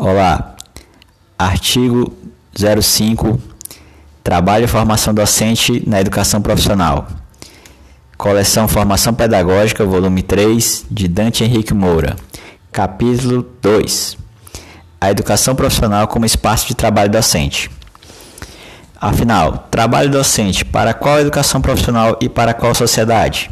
Olá, artigo 05, Trabalho e formação docente na educação profissional. Coleção Formação Pedagógica, volume 3, de Dante Henrique Moura. Capítulo 2. A educação profissional como espaço de trabalho docente. Afinal, trabalho docente para qual educação profissional e para qual sociedade?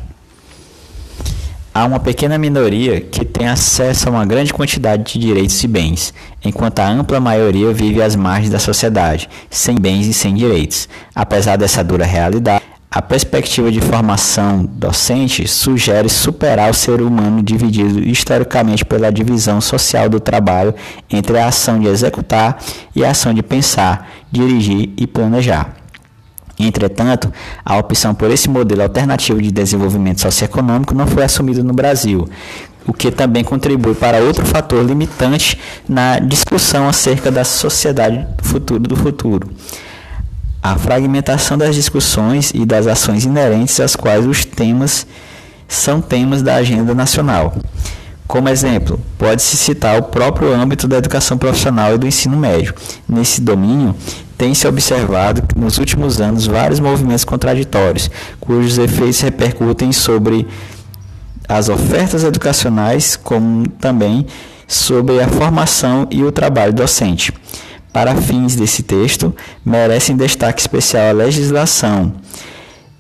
Há uma pequena minoria que tem acesso a uma grande quantidade de direitos e bens, enquanto a ampla maioria vive às margens da sociedade, sem bens e sem direitos. Apesar dessa dura realidade, a perspectiva de formação docente sugere superar o ser humano dividido historicamente pela divisão social do trabalho entre a ação de executar e a ação de pensar, dirigir e planejar. Entretanto, a opção por esse modelo alternativo de desenvolvimento socioeconômico não foi assumida no Brasil, o que também contribui para outro fator limitante na discussão acerca da sociedade futuro do futuro. A fragmentação das discussões e das ações inerentes às quais os temas são temas da agenda nacional. Como exemplo, pode-se citar o próprio âmbito da educação profissional e do ensino médio. Nesse domínio, tem-se observado nos últimos anos vários movimentos contraditórios, cujos efeitos repercutem sobre as ofertas educacionais, como também sobre a formação e o trabalho docente. Para fins desse texto, merecem destaque especial a legislação,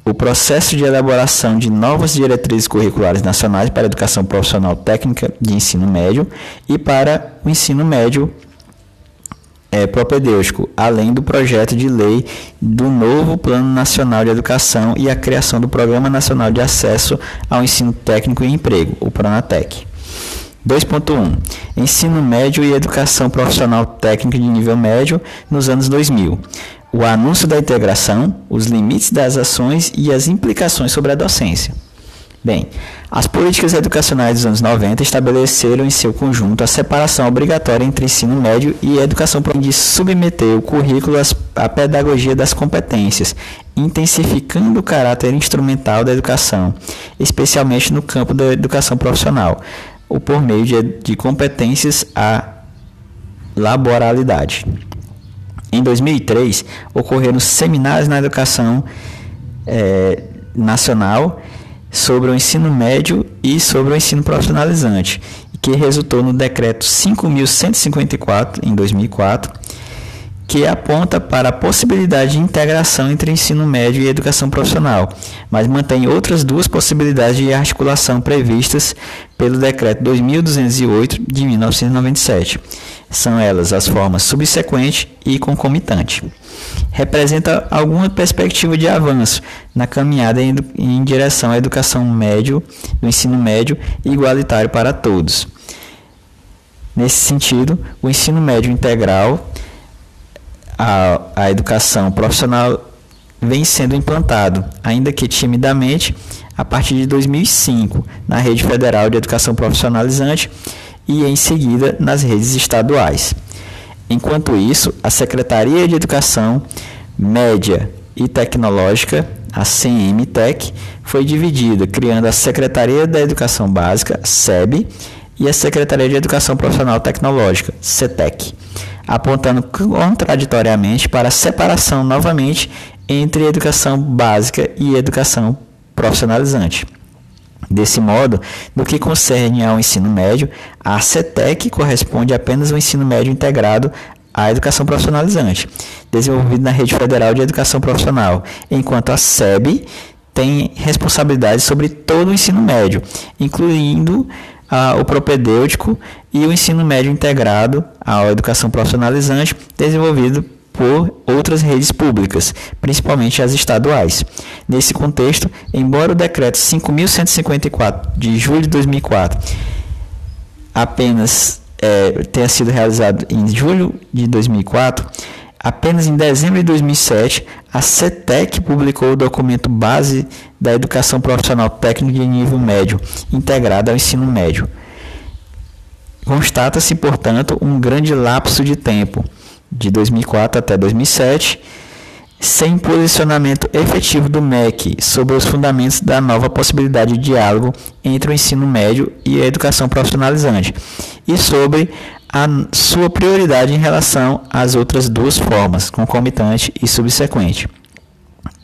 o processo de elaboração de novas diretrizes curriculares nacionais para a educação profissional técnica de ensino médio e para o ensino médio é, propedêutico, além do projeto de lei do novo Plano Nacional de Educação e a criação do Programa Nacional de Acesso ao Ensino Técnico e Emprego, o PRONATEC. 2.1 Ensino médio e educação profissional técnica de nível médio nos anos 2000. O anúncio da integração, os limites das ações e as implicações sobre a docência. Bem, as políticas educacionais dos anos 90 estabeleceram em seu conjunto a separação obrigatória entre ensino médio e educação de submeter o currículo à pedagogia das competências, intensificando o caráter instrumental da educação, especialmente no campo da educação profissional, ou por meio de, competências à laboralidade. Em 2003, ocorreram seminários na educação é, nacional sobre o ensino médio e sobre o ensino profissionalizante, que resultou no decreto 5154 em 2004, que aponta para a possibilidade de integração entre ensino médio e educação profissional, mas mantém outras duas possibilidades de articulação previstas pelo decreto 2208 de 1997. São elas as formas subsequente e concomitante representa alguma perspectiva de avanço na caminhada em, em direção à educação médio, do ensino médio igualitário para todos. Nesse sentido, o ensino médio integral, a, a educação profissional vem sendo implantado, ainda que timidamente, a partir de 2005, na Rede Federal de Educação Profissionalizante e em seguida nas redes estaduais. Enquanto isso, a Secretaria de Educação Média e Tecnológica, a CMTEC, foi dividida, criando a Secretaria da Educação Básica, SEB, e a Secretaria de Educação Profissional Tecnológica, CETEC, apontando contraditoriamente para a separação novamente entre educação básica e educação profissionalizante. Desse modo, no que concerne ao ensino médio, a CETEC corresponde apenas ao ensino médio integrado à educação profissionalizante, desenvolvido na Rede Federal de Educação Profissional, enquanto a SEB tem responsabilidade sobre todo o ensino médio, incluindo ah, o propedêutico e o ensino médio integrado à educação profissionalizante, desenvolvido por outras redes públicas, principalmente as estaduais. Nesse contexto, embora o decreto 5154 de julho de 2004 apenas é, tenha sido realizado em julho de 2004, apenas em dezembro de 2007 a CETEC publicou o documento base da educação profissional técnica de nível médio, integrada ao ensino médio. Constata-se, portanto, um grande lapso de tempo de 2004 até 2007, sem posicionamento efetivo do MEC sobre os fundamentos da nova possibilidade de diálogo entre o ensino médio e a educação profissionalizante, e sobre a sua prioridade em relação às outras duas formas, concomitante e subsequente.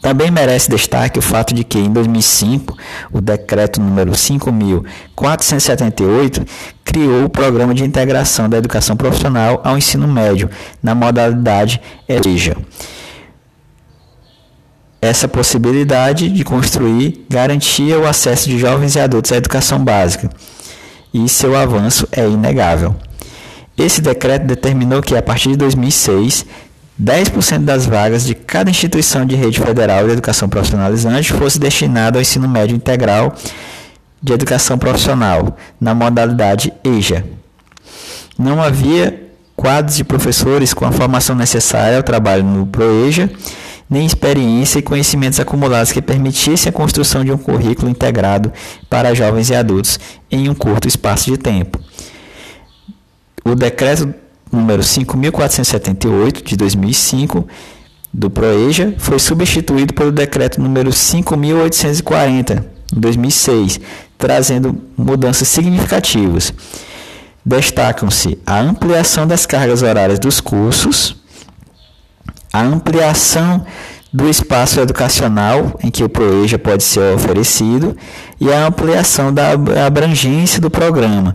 Também merece destaque o fato de que, em 2005, o decreto número 5.478 criou o Programa de Integração da Educação Profissional ao Ensino Médio, na modalidade EJA. Essa possibilidade de construir garantia o acesso de jovens e adultos à educação básica, e seu avanço é inegável. Esse decreto determinou que, a partir de 2006, 10% das vagas de cada instituição de rede federal de educação profissionalizante fosse destinado ao ensino médio integral de educação profissional, na modalidade EJA. Não havia quadros de professores com a formação necessária ao trabalho no ProEJA, nem experiência e conhecimentos acumulados que permitissem a construção de um currículo integrado para jovens e adultos em um curto espaço de tempo. O decreto número 5478 de 2005 do Proeja foi substituído pelo decreto número 5840 de 2006, trazendo mudanças significativas. Destacam-se a ampliação das cargas horárias dos cursos, a ampliação do espaço educacional em que o ProEja pode ser oferecido e a ampliação da abrangência do programa,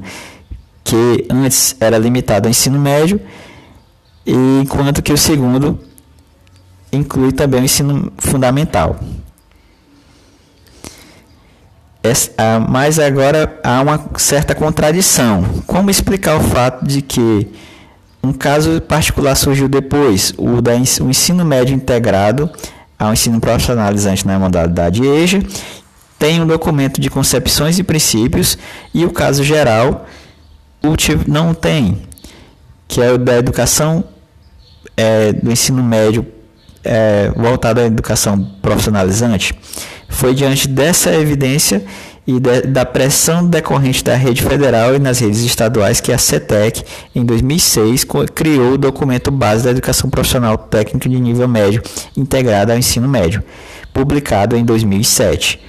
que antes era limitado ao ensino médio, enquanto que o segundo inclui também o ensino fundamental. mas agora há uma certa contradição. Como explicar o fato de que um caso particular surgiu depois, o da ensino médio integrado ao ensino profissionalizante na modalidade EJA, tem um documento de concepções e princípios, e o caso geral não tem, que é o da educação é, do ensino médio é, voltado à educação profissionalizante. Foi diante dessa evidência e de, da pressão decorrente da rede federal e nas redes estaduais que a CETEC, em 2006, criou o documento base da educação profissional técnica de nível médio integrada ao ensino médio, publicado em 2007.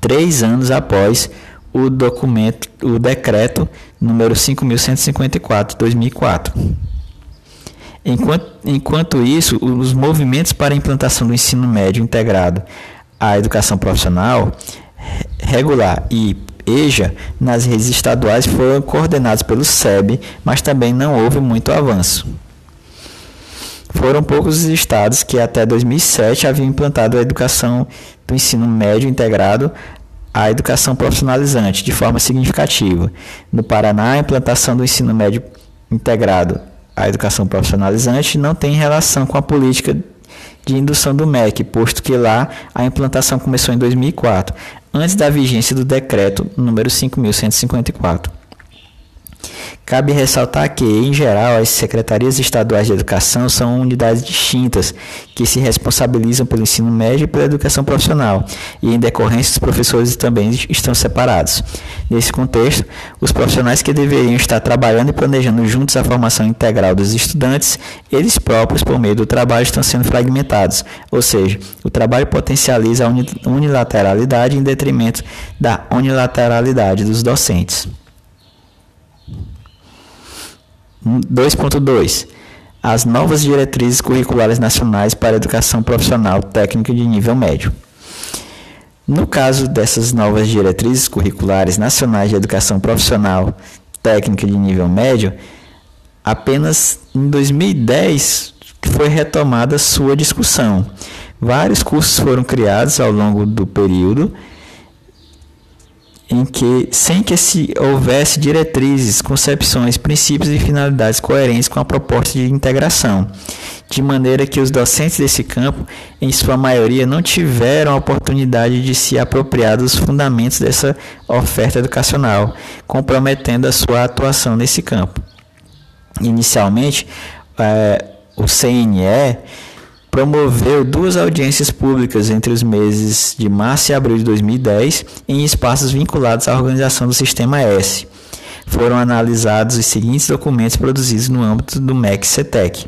Três anos após o documento, o decreto número 5.154 2004. Enquanto, enquanto isso, os movimentos para a implantação do ensino médio integrado à educação profissional regular e EJA nas redes estaduais foram coordenados pelo SEB, mas também não houve muito avanço. Foram poucos os estados que até 2007 haviam implantado a educação do ensino médio integrado a educação profissionalizante de forma significativa. No Paraná, a implantação do ensino médio integrado à educação profissionalizante não tem relação com a política de indução do MEC, posto que lá a implantação começou em 2004, antes da vigência do decreto número 5154. Cabe ressaltar que, em geral, as secretarias estaduais de educação são unidades distintas que se responsabilizam pelo ensino médio e pela educação profissional, e em decorrência os professores também estão separados. Nesse contexto, os profissionais que deveriam estar trabalhando e planejando juntos a formação integral dos estudantes, eles próprios, por meio do trabalho, estão sendo fragmentados, ou seja, o trabalho potencializa a unilateralidade em detrimento da unilateralidade dos docentes. 2.2 As novas diretrizes curriculares nacionais para a educação profissional técnica de nível médio. No caso dessas novas diretrizes curriculares nacionais de educação profissional técnica de nível médio, apenas em 2010 foi retomada sua discussão. Vários cursos foram criados ao longo do período em que, sem que se houvesse diretrizes, concepções, princípios e finalidades coerentes com a proposta de integração, de maneira que os docentes desse campo, em sua maioria, não tiveram a oportunidade de se apropriar dos fundamentos dessa oferta educacional, comprometendo a sua atuação nesse campo. Inicialmente, é, o CNE promoveu duas audiências públicas entre os meses de março e abril de 2010 em espaços vinculados à organização do Sistema S. Foram analisados os seguintes documentos produzidos no âmbito do MEC-CETEC: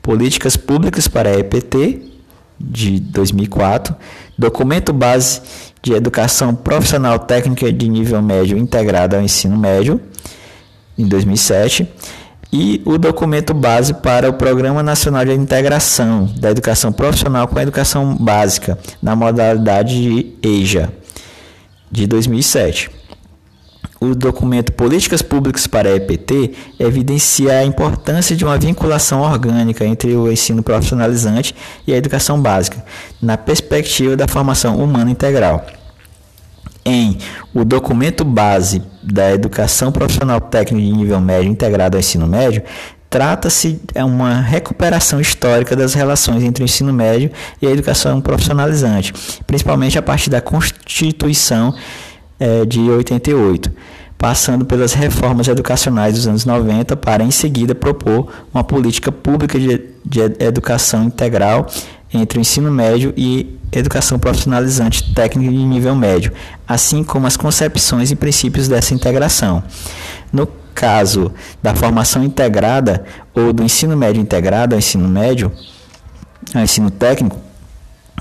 Políticas Públicas para a EPT, de 2004, Documento Base de Educação Profissional Técnica de Nível Médio Integrado ao Ensino Médio, em 2007, e o documento base para o Programa Nacional de Integração da Educação Profissional com a Educação Básica, na modalidade de EJA, de 2007. O documento Políticas Públicas para a EPT evidencia a importância de uma vinculação orgânica entre o ensino profissionalizante e a educação básica, na perspectiva da formação humana integral em o documento base da educação profissional técnica de nível médio integrado ao ensino médio, trata-se de é uma recuperação histórica das relações entre o ensino médio e a educação profissionalizante, principalmente a partir da Constituição é, de 88, passando pelas reformas educacionais dos anos 90 para, em seguida, propor uma política pública de, de educação integral entre o ensino médio e educação profissionalizante técnica de nível médio, assim como as concepções e princípios dessa integração. No caso da formação integrada ou do ensino médio integrado ao ensino médio, ao ensino técnico,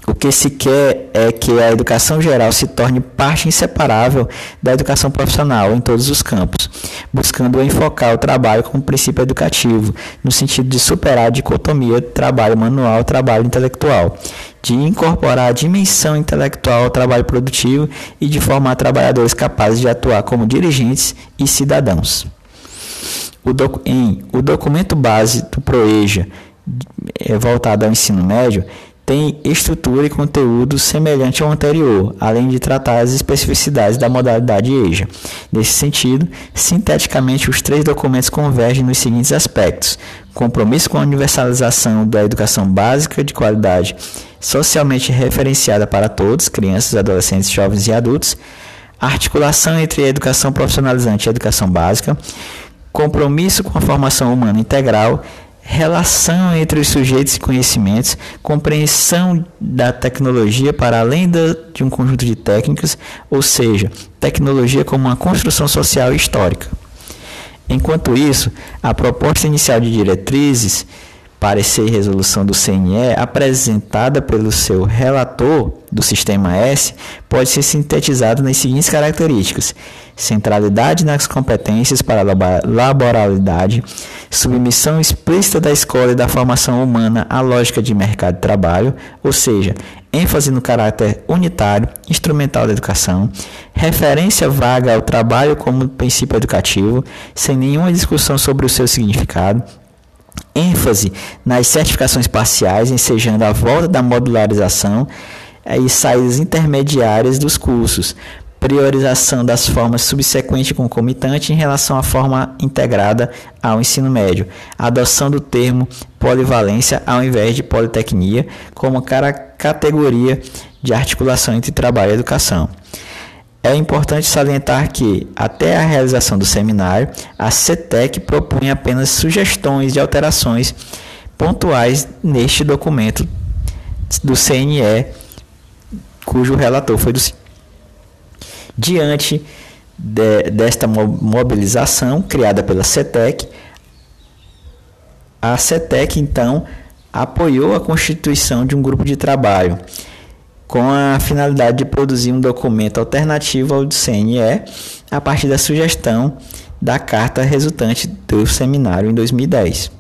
o que se quer é que a educação geral se torne parte inseparável da educação profissional em todos os campos, buscando enfocar o trabalho como princípio educativo, no sentido de superar a dicotomia trabalho manual trabalho intelectual, de incorporar a dimensão intelectual ao trabalho produtivo e de formar trabalhadores capazes de atuar como dirigentes e cidadãos. O doc, em o documento base do PROEJA, é voltado ao ensino médio, tem estrutura e conteúdo semelhante ao anterior, além de tratar as especificidades da modalidade EJA. Nesse sentido, sinteticamente, os três documentos convergem nos seguintes aspectos: compromisso com a universalização da educação básica de qualidade socialmente referenciada para todos, crianças, adolescentes, jovens e adultos, articulação entre a educação profissionalizante e a educação básica, compromisso com a formação humana integral relação entre os sujeitos e conhecimentos, compreensão da tecnologia para além de um conjunto de técnicas, ou seja, tecnologia como uma construção social e histórica. Enquanto isso, a proposta inicial de diretrizes parecer e resolução do CNE apresentada pelo seu relator do Sistema S pode ser sintetizada nas seguintes características: centralidade nas competências para a laboralidade, submissão explícita da escola e da formação humana à lógica de mercado de trabalho, ou seja, ênfase no caráter unitário, instrumental da educação, referência vaga ao trabalho como princípio educativo, sem nenhuma discussão sobre o seu significado, ênfase nas certificações parciais, ensejando a volta da modularização eh, e saídas intermediárias dos cursos, priorização das formas subsequente e concomitante em relação à forma integrada ao ensino médio, adoção do termo polivalência ao invés de politecnia como categoria de articulação entre trabalho e educação. É importante salientar que, até a realização do seminário, a CETEC propunha apenas sugestões de alterações pontuais neste documento do CNE, cujo relator foi do Diante de, desta mobilização criada pela CETEC, a CETEC então apoiou a constituição de um grupo de trabalho com a finalidade de produzir um documento alternativo ao do CNE a partir da sugestão da carta resultante do seminário em 2010.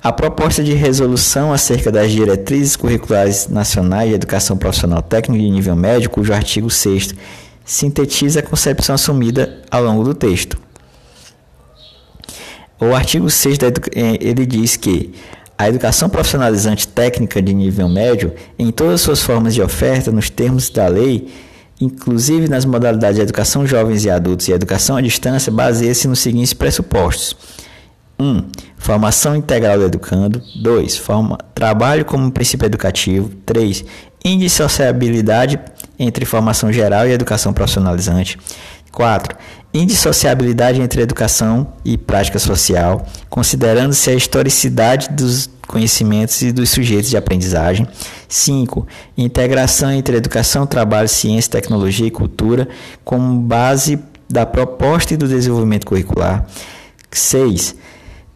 A proposta de resolução acerca das diretrizes curriculares nacionais de educação profissional técnica de nível médio, cujo artigo 6 sintetiza a concepção assumida ao longo do texto. O artigo 6 eh, ele diz que a educação profissionalizante técnica de nível médio, em todas suas formas de oferta, nos termos da lei, inclusive nas modalidades de educação jovens e adultos e educação à distância, baseia-se nos seguintes pressupostos: 1. Um, formação integral do educando. 2. Trabalho como princípio educativo. 3. Indissociabilidade entre formação geral e educação profissionalizante. 4. Indissociabilidade entre educação e prática social, considerando-se a historicidade dos conhecimentos e dos sujeitos de aprendizagem. 5. Integração entre educação, trabalho, ciência, tecnologia e cultura como base da proposta e do desenvolvimento curricular. 6.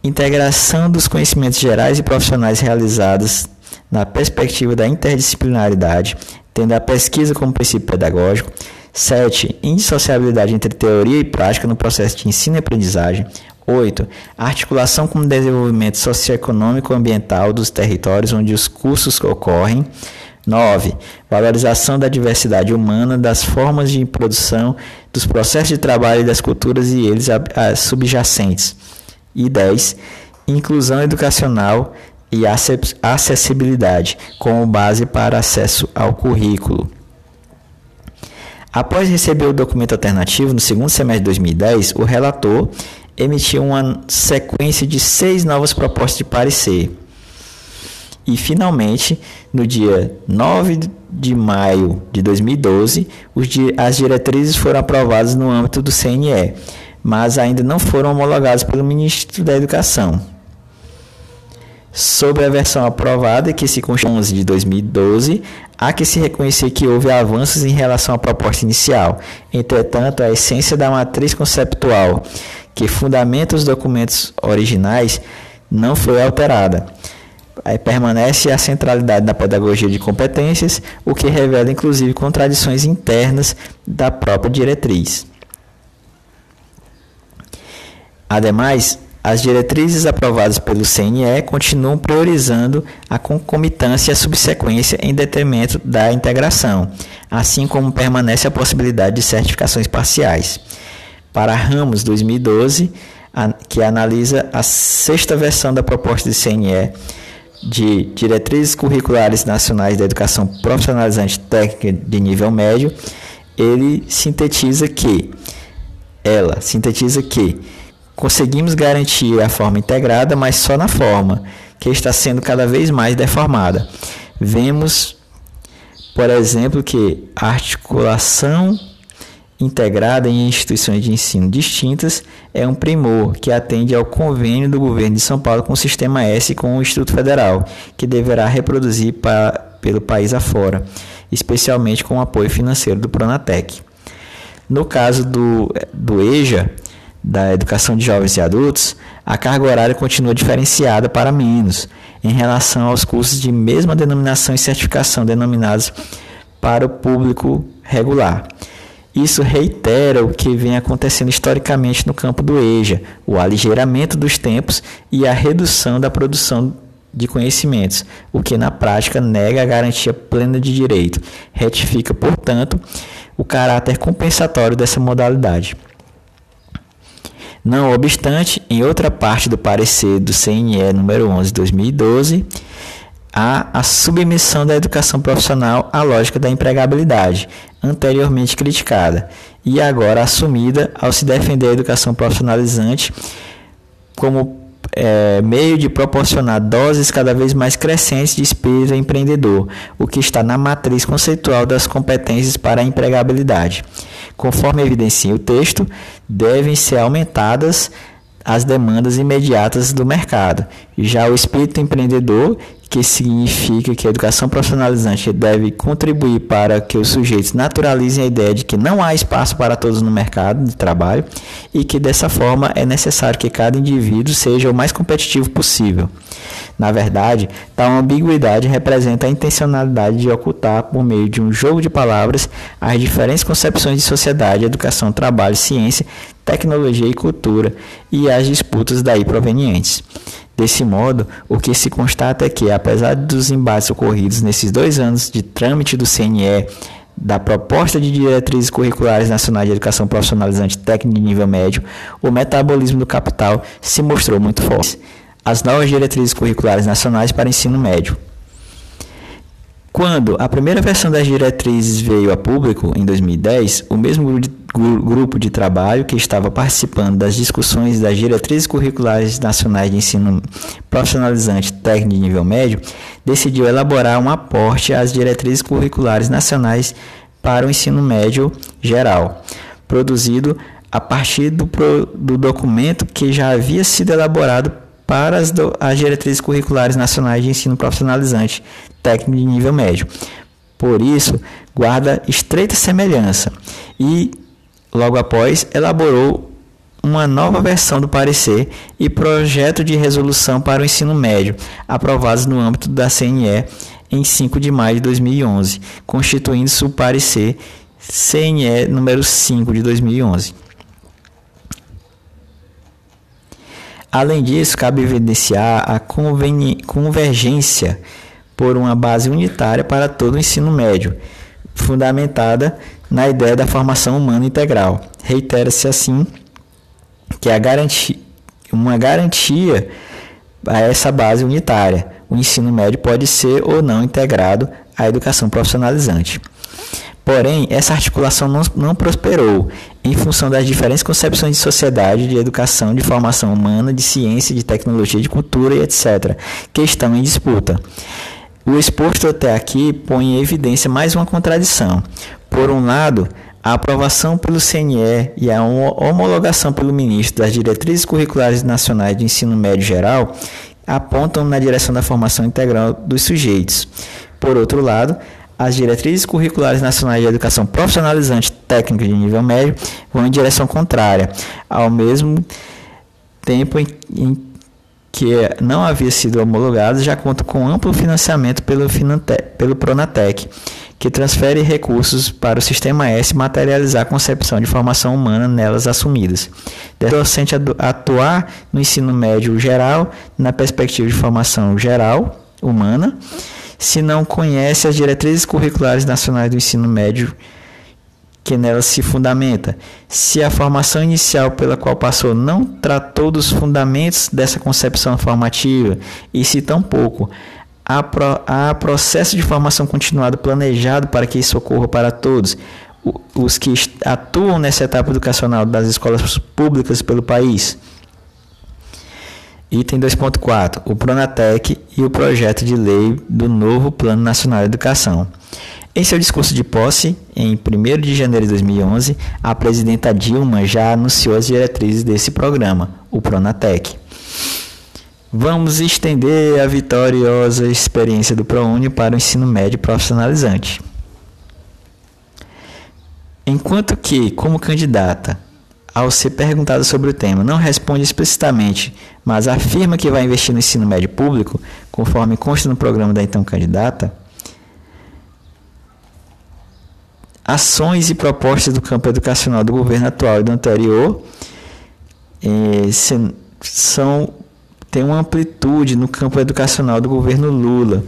Integração dos conhecimentos gerais e profissionais realizados na perspectiva da interdisciplinaridade, tendo a pesquisa como princípio pedagógico. 7. Indissociabilidade entre teoria e prática no processo de ensino e aprendizagem. 8. Articulação com o desenvolvimento socioeconômico ambiental dos territórios onde os cursos ocorrem. 9. Valorização da diversidade humana, das formas de produção, dos processos de trabalho e das culturas e eles subjacentes. E 10. Inclusão educacional e acessibilidade como base para acesso ao currículo. Após receber o documento alternativo no segundo semestre de 2010, o relator emitiu uma sequência de seis novas propostas de parecer. E, finalmente, no dia 9 de maio de 2012, as diretrizes foram aprovadas no âmbito do CNE, mas ainda não foram homologadas pelo Ministro da Educação. Sobre a versão aprovada, que se consta 11 de 2012, há que se reconhecer que houve avanços em relação à proposta inicial. Entretanto, a essência da matriz conceptual que fundamenta os documentos originais não foi alterada. Aí permanece a centralidade da pedagogia de competências, o que revela inclusive contradições internas da própria diretriz. Ademais, as diretrizes aprovadas pelo CNE continuam priorizando a concomitância e a subsequência em detrimento da integração, assim como permanece a possibilidade de certificações parciais. Para Ramos 2012, que analisa a sexta versão da proposta de CNE de Diretrizes Curriculares Nacionais da Educação Profissionalizante Técnica de Nível Médio, ele sintetiza que ela sintetiza que Conseguimos garantir a forma integrada, mas só na forma, que está sendo cada vez mais deformada. Vemos, por exemplo, que a articulação integrada em instituições de ensino distintas é um primor que atende ao convênio do governo de São Paulo com o Sistema S e com o Instituto Federal, que deverá reproduzir para, pelo país afora, especialmente com o apoio financeiro do Pronatec. No caso do, do EJA, da educação de jovens e adultos, a carga horária continua diferenciada para menos em relação aos cursos de mesma denominação e certificação denominados para o público regular. Isso reitera o que vem acontecendo historicamente no campo do EJA, o aligeiramento dos tempos e a redução da produção de conhecimentos, o que na prática nega a garantia plena de direito, retifica, portanto, o caráter compensatório dessa modalidade. Não obstante, em outra parte do parecer do CNE número 11 de 2012, há a submissão da educação profissional à lógica da empregabilidade, anteriormente criticada e agora assumida ao se defender a educação profissionalizante como é, meio de proporcionar doses cada vez mais crescentes de espírito empreendedor, o que está na matriz conceitual das competências para a empregabilidade. Conforme evidencia o texto, devem ser aumentadas as demandas imediatas do mercado. Já o espírito empreendedor, que significa que a educação profissionalizante deve contribuir para que os sujeitos naturalizem a ideia de que não há espaço para todos no mercado de trabalho e que dessa forma é necessário que cada indivíduo seja o mais competitivo possível. Na verdade, tal ambiguidade representa a intencionalidade de ocultar, por meio de um jogo de palavras, as diferentes concepções de sociedade, educação, trabalho, ciência, tecnologia e cultura e as disputas daí provenientes. Desse modo, o que se constata é que, apesar dos embates ocorridos nesses dois anos de trâmite do CNE, da proposta de diretrizes curriculares nacionais de educação profissionalizante técnica de nível médio, o metabolismo do capital se mostrou muito forte as novas diretrizes curriculares nacionais para ensino médio. Quando a primeira versão das diretrizes veio a público, em 2010, o mesmo grupo de trabalho que estava participando das discussões das diretrizes curriculares nacionais de ensino profissionalizante técnico de nível médio decidiu elaborar um aporte às diretrizes curriculares nacionais para o ensino médio geral, produzido a partir do, do documento que já havia sido elaborado para as, do, as diretrizes curriculares nacionais de ensino profissionalizante técnico de nível médio. Por isso, guarda estreita semelhança e, logo após, elaborou uma nova versão do parecer e projeto de resolução para o ensino médio, aprovados no âmbito da CNE em 5 de maio de 2011, constituindo-se o parecer CNE número 5 de 2011. Além disso, cabe evidenciar a convergência por uma base unitária para todo o ensino médio, fundamentada na ideia da formação humana integral. Reitera-se assim que a uma garantia a essa base unitária. O ensino médio pode ser ou não integrado à educação profissionalizante. Porém, essa articulação não, não prosperou em função das diferentes concepções de sociedade, de educação, de formação humana, de ciência, de tecnologia, de cultura e etc., que estão em disputa. O exposto até aqui põe em evidência mais uma contradição. Por um lado, a aprovação pelo CNE e a homologação pelo ministro das diretrizes curriculares nacionais de ensino médio geral apontam na direção da formação integral dos sujeitos. Por outro lado, as diretrizes curriculares nacionais de educação profissionalizante técnica de nível médio vão em direção contrária, ao mesmo tempo em, em que não havia sido homologado, já conta com amplo financiamento pelo, pelo Pronatec, que transfere recursos para o Sistema S materializar a concepção de formação humana nelas assumidas. Deve docente atuar no ensino médio geral, na perspectiva de formação geral, humana, se não conhece as diretrizes curriculares nacionais do ensino médio que nela se fundamenta. Se a formação inicial pela qual passou não tratou dos fundamentos dessa concepção formativa, e se tampouco há, pro, há processo de formação continuado planejado para que isso ocorra para todos, os que atuam nessa etapa educacional das escolas públicas pelo país. Item 2.4. O Pronatec e o projeto de lei do novo Plano Nacional de Educação. Em seu discurso de posse, em 1 de janeiro de 2011, a presidenta Dilma já anunciou as diretrizes desse programa, o Pronatec. Vamos estender a vitoriosa experiência do ProUni para o ensino médio profissionalizante. Enquanto que, como candidata, ao ser perguntada sobre o tema, não responde explicitamente, mas afirma que vai investir no ensino médio público, conforme consta no programa da então candidata, ações e propostas do campo educacional do governo atual e do anterior eh, são tem uma amplitude no campo educacional do governo Lula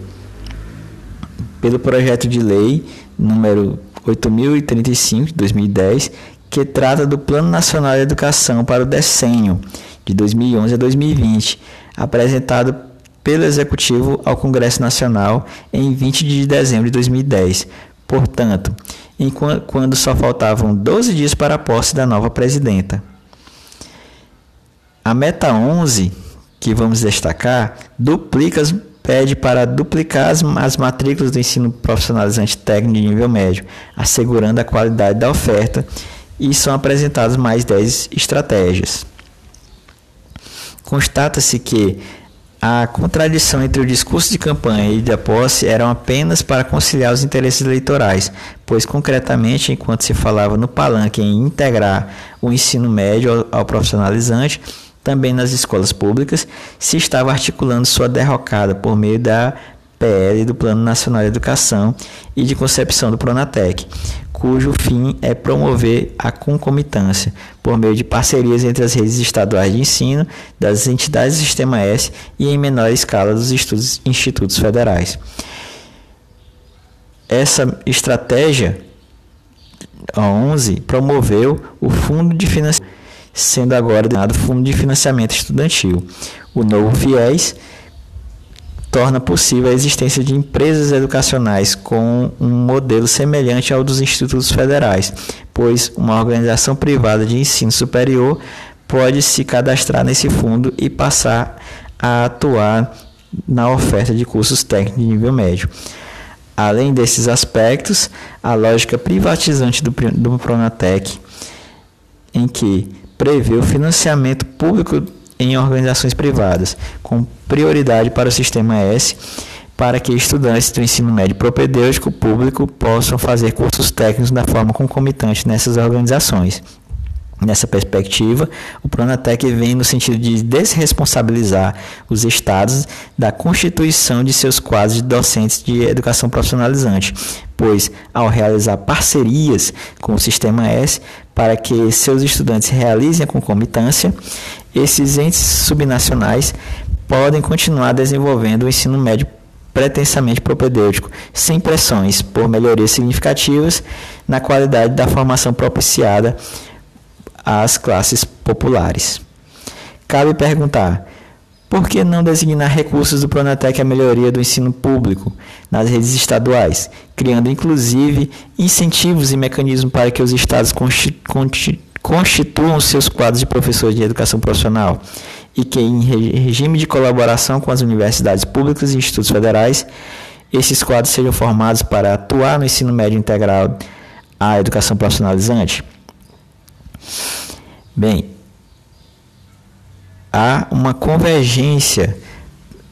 pelo projeto de lei número 8035 de 2010 que trata do Plano Nacional de Educação para o decênio de 2011 a 2020, apresentado pelo Executivo ao Congresso Nacional em 20 de dezembro de 2010. Portanto, enquanto, quando só faltavam 12 dias para a posse da nova presidenta. A meta 11, que vamos destacar, duplica pede para duplicar as, as matrículas do ensino profissionalizante técnico de nível médio, assegurando a qualidade da oferta e são apresentadas mais 10 estratégias. Constata-se que a contradição entre o discurso de campanha e da posse eram apenas para conciliar os interesses eleitorais, pois concretamente, enquanto se falava no palanque em integrar o ensino médio ao, profissionalizante, também nas escolas públicas, se estava articulando sua derrocada por meio da PL do Plano Nacional de Educação e de concepção do Pronatec, cujo fim é promover a concomitância por meio de parcerias entre as redes estaduais de ensino, das entidades do Sistema S e em menor escala dos estudos, institutos federais. Essa estratégia a 11 promoveu o Fundo de Financiamento, sendo agora denominado Fundo de Financiamento Estudantil. O novo viés torna possível a existência de empresas educacionais com um modelo semelhante ao dos institutos federais, pois uma organização privada de ensino superior pode se cadastrar nesse fundo e passar a atuar na oferta de cursos técnicos de nível médio. Além desses aspectos, a lógica privatizante do, do Pronatec, em que prevê o financiamento público em organizações privadas, com prioridade para o Sistema S, para que estudantes do ensino médio propedêutico público possam fazer cursos técnicos da forma concomitante nessas organizações. Nessa perspectiva, o Pronatec vem no sentido de desresponsabilizar os estados da constituição de seus quadros de docentes de educação profissionalizante, pois, ao realizar parcerias com o Sistema S para que seus estudantes realizem a concomitância, esses entes subnacionais podem continuar desenvolvendo o ensino médio pretensamente propedêutico, sem pressões por melhorias significativas na qualidade da formação propiciada às classes populares. Cabe perguntar: por que não designar recursos do Pronatec à melhoria do ensino público nas redes estaduais, criando inclusive incentivos e mecanismos para que os estados constituam seus quadros de professores de educação profissional e que, em regime de colaboração com as universidades públicas e institutos federais, esses quadros sejam formados para atuar no ensino médio integral à educação profissionalizante? Bem, há uma convergência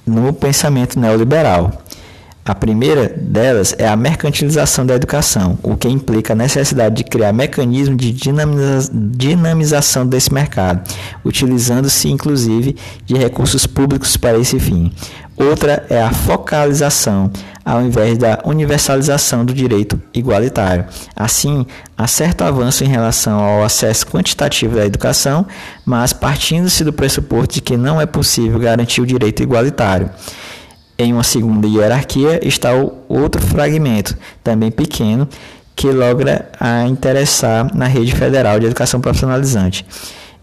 no pensamento neoliberal. A primeira delas é a mercantilização da educação, o que implica a necessidade de criar mecanismos de dinamiza dinamização desse mercado, utilizando-se inclusive de recursos públicos para esse fim. Outra é a focalização, ao invés da universalização do direito igualitário. Assim, há certo avanço em relação ao acesso quantitativo da educação, mas partindo-se do pressuposto de que não é possível garantir o direito igualitário. Em uma segunda hierarquia está o outro fragmento, também pequeno, que logra a interessar na rede federal de educação profissionalizante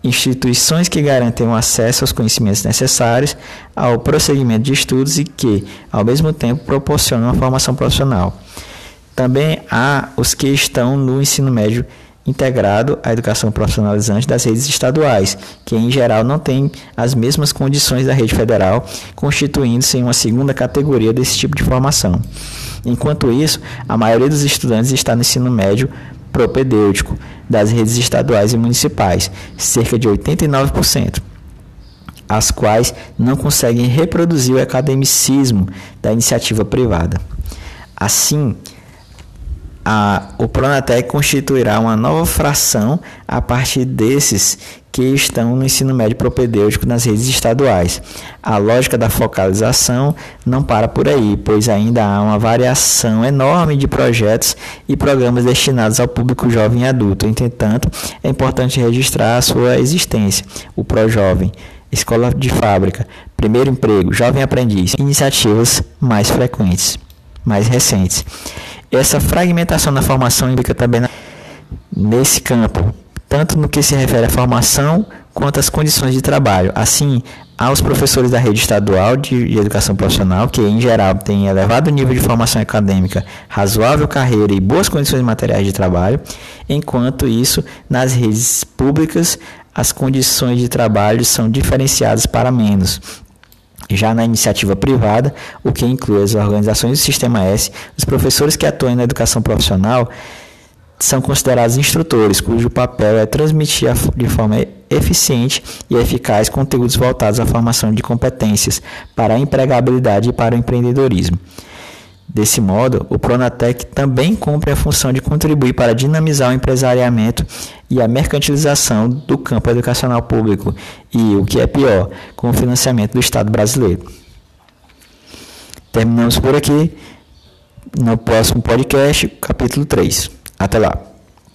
instituições que garantem o acesso aos conhecimentos necessários ao prosseguimento de estudos e que, ao mesmo tempo, proporcionam uma formação profissional. Também há os que estão no ensino médio integrado à educação profissionalizante das redes estaduais, que em geral não têm as mesmas condições da rede federal, constituindo-se em uma segunda categoria desse tipo de formação. Enquanto isso, a maioria dos estudantes está no ensino médio propedêutico das redes estaduais e municipais, cerca de 89%, as quais não conseguem reproduzir o academicismo da iniciativa privada. Assim, a, o Pronatec constituirá uma nova fração a partir desses que estão no ensino médio propedêutico nas redes estaduais. A lógica da focalização não para por aí, pois ainda há uma variação enorme de projetos e programas destinados ao público jovem e adulto. Entretanto, é importante registrar a sua existência. O ProJovem, Escola de Fábrica, Primeiro Emprego, Jovem Aprendiz, iniciativas mais frequentes, mais recentes. Essa fragmentação da formação implica também na, nesse campo, tanto no que se refere à formação quanto às condições de trabalho. Assim, aos professores da rede estadual de, de, educação profissional, que em geral têm elevado nível de formação acadêmica, razoável carreira e boas condições materiais de trabalho, enquanto isso, nas redes públicas, as condições de trabalho são diferenciadas para menos, já na iniciativa privada, o que inclui as organizações do Sistema S, os professores que atuam na educação profissional são considerados instrutores, cujo papel é transmitir de forma eficiente e eficaz conteúdos voltados à formação de competências para a empregabilidade e para o empreendedorismo. Desse modo, o Pronatec também cumpre a função de contribuir para dinamizar o empresariamento e a mercantilização do campo educacional público e, o que é pior, com o financiamento do Estado brasileiro. Terminamos por aqui. No próximo podcast, capítulo 3. Até lá.